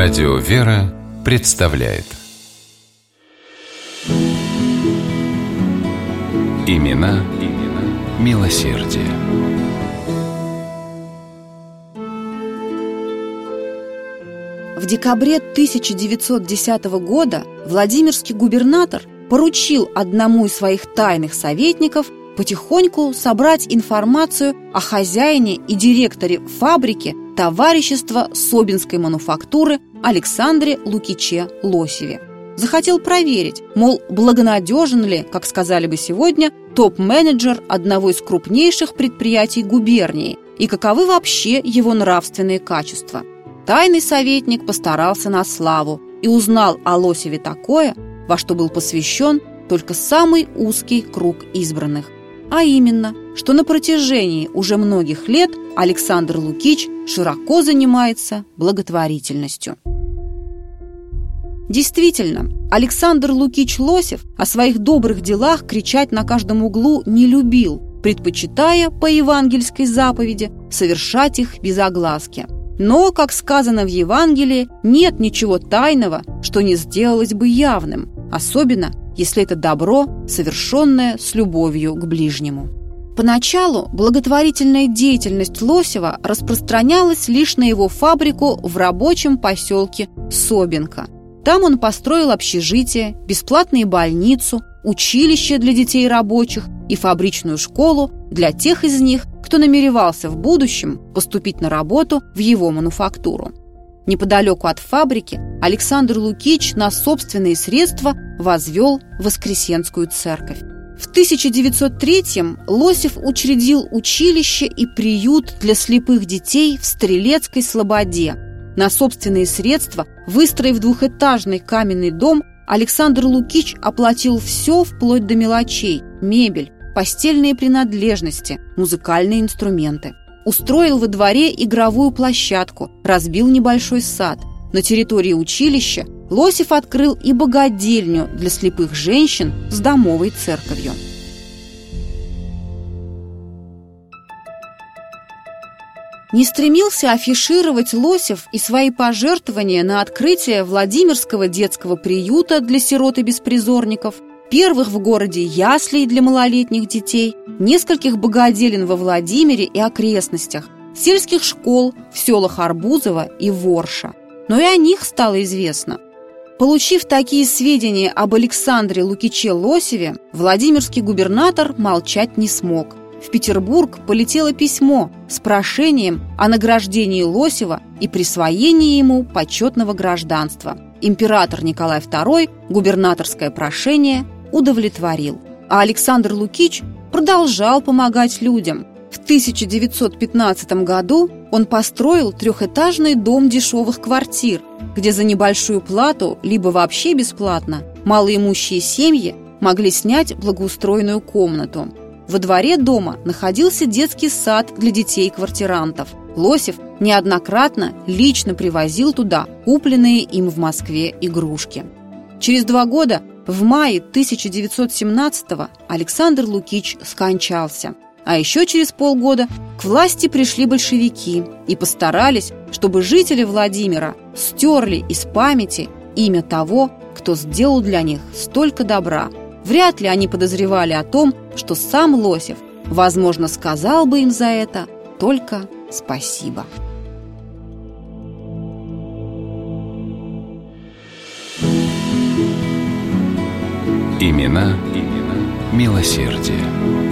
Радио «Вера» представляет Имена, имена милосердие. В декабре 1910 года Владимирский губернатор поручил одному из своих тайных советников потихоньку собрать информацию о хозяине и директоре фабрики товарищества Собинской мануфактуры Александре Лукиче Лосеве. Захотел проверить, мол, благонадежен ли, как сказали бы сегодня, топ-менеджер одного из крупнейших предприятий губернии и каковы вообще его нравственные качества. Тайный советник постарался на славу и узнал о Лосеве такое, во что был посвящен только самый узкий круг избранных а именно, что на протяжении уже многих лет Александр Лукич широко занимается благотворительностью. Действительно, Александр Лукич Лосев о своих добрых делах кричать на каждом углу не любил, предпочитая по евангельской заповеди совершать их без огласки. Но, как сказано в Евангелии, нет ничего тайного, что не сделалось бы явным, особенно если это добро, совершенное с любовью к ближнему. Поначалу благотворительная деятельность Лосева распространялась лишь на его фабрику в рабочем поселке Собинка. Там он построил общежитие, бесплатную больницу, училище для детей рабочих и фабричную школу для тех из них, кто намеревался в будущем поступить на работу в его мануфактуру. Неподалеку от фабрики Александр Лукич на собственные средства возвел Воскресенскую церковь. В 1903-м Лосев учредил училище и приют для слепых детей в Стрелецкой Слободе. На собственные средства, выстроив двухэтажный каменный дом, Александр Лукич оплатил все вплоть до мелочей – мебель, постельные принадлежности, музыкальные инструменты. Устроил во дворе игровую площадку, разбил небольшой сад. На территории училища Лосев открыл и богадельню для слепых женщин с домовой церковью. Не стремился афишировать Лосев и свои пожертвования на открытие Владимирского детского приюта для сирот и беспризорников, первых в городе яслей для малолетних детей, нескольких богоделин во Владимире и окрестностях, сельских школ в селах Арбузово и Ворша. Но и о них стало известно – Получив такие сведения об Александре Лукиче Лосеве, Владимирский губернатор молчать не смог. В Петербург полетело письмо с прошением о награждении Лосева и присвоении ему почетного гражданства. Император Николай II губернаторское прошение удовлетворил. А Александр Лукич продолжал помогать людям. В 1915 году он построил трехэтажный дом дешевых квартир, где за небольшую плату, либо вообще бесплатно, малоимущие семьи могли снять благоустроенную комнату. Во дворе дома находился детский сад для детей-квартирантов. Лосев неоднократно лично привозил туда купленные им в Москве игрушки. Через два года, в мае 1917-го, Александр Лукич скончался – а еще через полгода к власти пришли большевики и постарались, чтобы жители Владимира стерли из памяти имя того, кто сделал для них столько добра. Вряд ли они подозревали о том, что сам Лосев, возможно, сказал бы им за это только спасибо. Имена, имена милосердия.